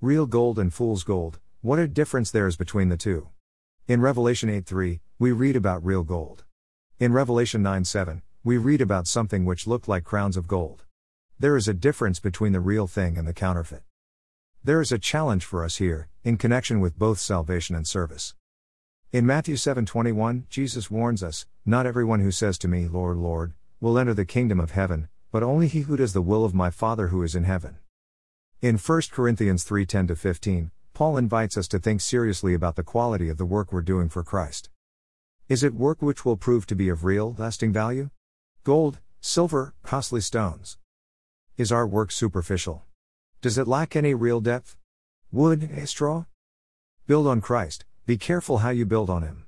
Real gold and fool's gold, what a difference there is between the two. In Revelation 8 3, we read about real gold. In Revelation 9 7, we read about something which looked like crowns of gold. There is a difference between the real thing and the counterfeit. There is a challenge for us here, in connection with both salvation and service. In Matthew 7:21, Jesus warns us, "Not everyone who says to me, Lord, Lord, will enter the kingdom of heaven, but only he who does the will of my Father who is in heaven." In 1 Corinthians 3:10 15, Paul invites us to think seriously about the quality of the work we're doing for Christ. Is it work which will prove to be of real, lasting value? Gold, silver, costly stones. Is our work superficial? Does it lack any real depth? Wood, a straw? Build on Christ, be careful how you build on Him.